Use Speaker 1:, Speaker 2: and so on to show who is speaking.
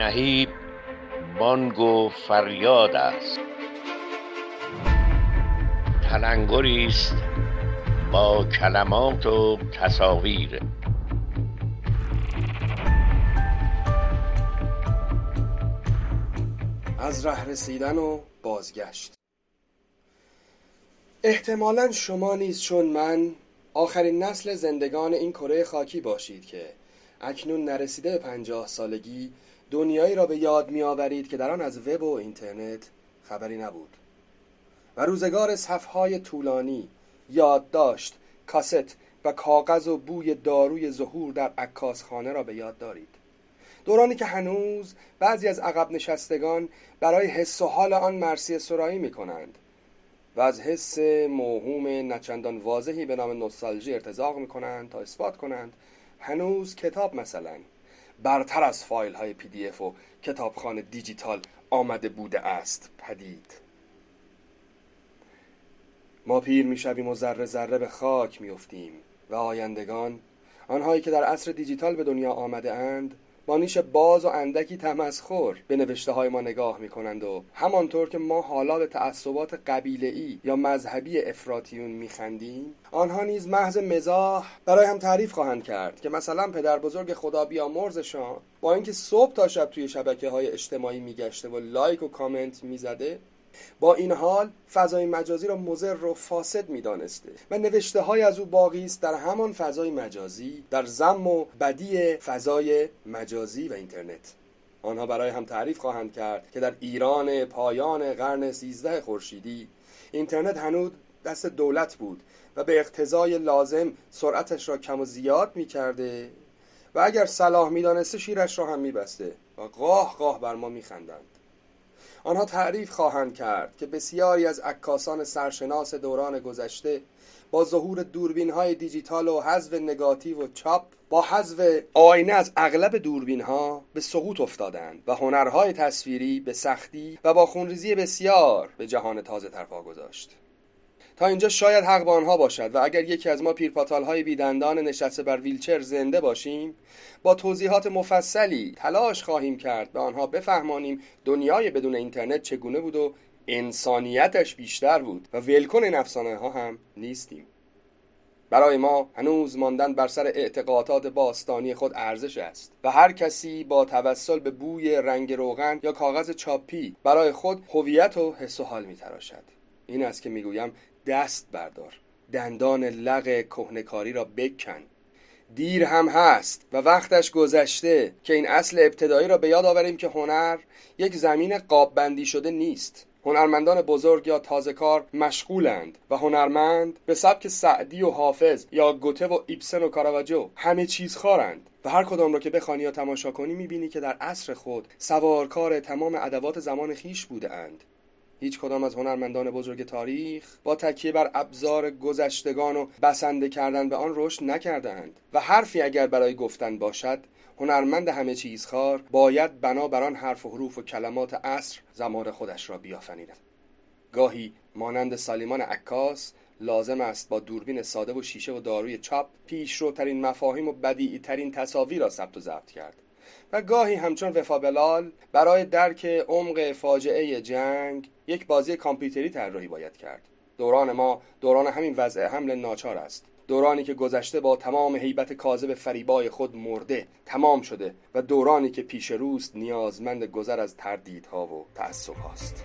Speaker 1: نهیب بانگ و فریاد است. تلنگری است با کلمات و تصاویر.
Speaker 2: از ره رسیدن و بازگشت. احتمالا شما نیز چون من آخرین نسل زندگان این کره خاکی باشید که اکنون نرسیده به پنجاه سالگی دنیایی را به یاد می آورید که در آن از وب و اینترنت خبری نبود. و روزگار صفهای طولانی یادداشت کاست و کاغذ و بوی داروی ظهور در عکاسخانه را به یاد دارید. دورانی که هنوز بعضی از عقب نشستگان برای حس و حال آن مرسی سرایی می کنند و از حس موهوم نچندان واضحی به نام نوستالژی ارتزاق می کنند تا اثبات کنند هنوز کتاب مثلا برتر از فایل های پی دی اف و کتابخانه دیجیتال آمده بوده است پدید. ما پیر می‌شویم و ذره ذره به خاک میافتیم و آیندگان آنهایی که در عصر دیجیتال به دنیا آمده اند با نیش باز و اندکی تمسخر به نوشته های ما نگاه می کنند و همانطور که ما حالا به تعصبات قبیله ای یا مذهبی افراطیون می خندیم آنها نیز محض مزاح برای هم تعریف خواهند کرد که مثلا پدر بزرگ خدا بیامرزشان با اینکه صبح تا شب توی شبکه های اجتماعی میگشته و لایک و کامنت می‌زده با این حال فضای مجازی را مضر و فاسد می‌دانسته و نوشته های از او باقی است. در همان فضای مجازی در زم و بدی فضای مجازی و اینترنت. آنها برای هم تعریف خواهند کرد که در ایران پایان قرن سیزده خورشیدی اینترنت هنوز دست دولت بود و به اقتضای لازم سرعتش را کم و زیاد می کرده و اگر صلاح می‌دانسته شیرش را هم میبسته و قاه قاه بر ما میخندند. آنها تعریف خواهند کرد که بسیاری از عکاسان سرشناس دوران گذشته با ظهور دوربین های دیجیتال و حذف نگاتیو و چاپ با حذف آینه از اغلب دوربین ها به سقوط افتادند و هنرهای تصویری به سختی و با خونریزی بسیار به جهان تازه تر پا گذاشت. تا اینجا شاید حق با آنها باشد و اگر یکی از ما پیرپاتال های بیدندان نشسته بر ویلچر زنده باشیم با توضیحات مفصلی تلاش خواهیم کرد به آنها بفهمانیم دنیای بدون اینترنت چگونه بود و انسانیتش بیشتر بود و ولکن این افسانه ها هم نیستیم. برای ما هنوز ماندن بر سر اعتقادات باستانی خود ارزش است و هر کسی با توسل به بوی رنگ روغن یا کاغذ چاپی برای خود هویت و حس و حال میتراشد. این است که می‌گویم دست بردار. دندان لغ کهنکاری را بکن. دیر هم هست و وقتش گذشته که این اصل ابتدایی را به یاد آوریم که هنر یک زمین قاب بندی شده نیست. هنرمندان بزرگ یا تازه کار مشغولند و هنرمند به سبک سعدی و حافظ یا گوته و ایپسن و کاراواجو همه چیز خارند و هر کدام را که بخوانی یا تماشا کنی می‌بینی که در عصر خود سوارکار تمام ادوات زمان خیش بوده اند. هیچ کدام از هنرمندان بزرگ تاریخ با تکیه بر ابزار گذشتگان و بسنده کردن به آن رشد نکردهاند. و حرفی اگر برای گفتن باشد هنرمند همه چیز خار باید بنا بر آن حرف و حروف و کلمات عصر زمان خودش را بیافریند. گاهی مانند سالیمان عکاس لازم است با دوربین ساده و شیشه و داروی چاپ پیشروترین مفاهیم و بدیعی ترین تصاویر را ثبت و ضبط کرد. و گاهی همچون وفا بلال برای درک عمق فاجعه جنگ یک بازی کامپیوتری طراحی باید کرد. دوران ما دوران همین وضع حمل ناچار است. دورانی که گذشته با تمام حیبت کاذب فریبای خود مرده تمام شده و دورانی که پیش روست نیازمند گذر از تردیدها و تعصب هاست.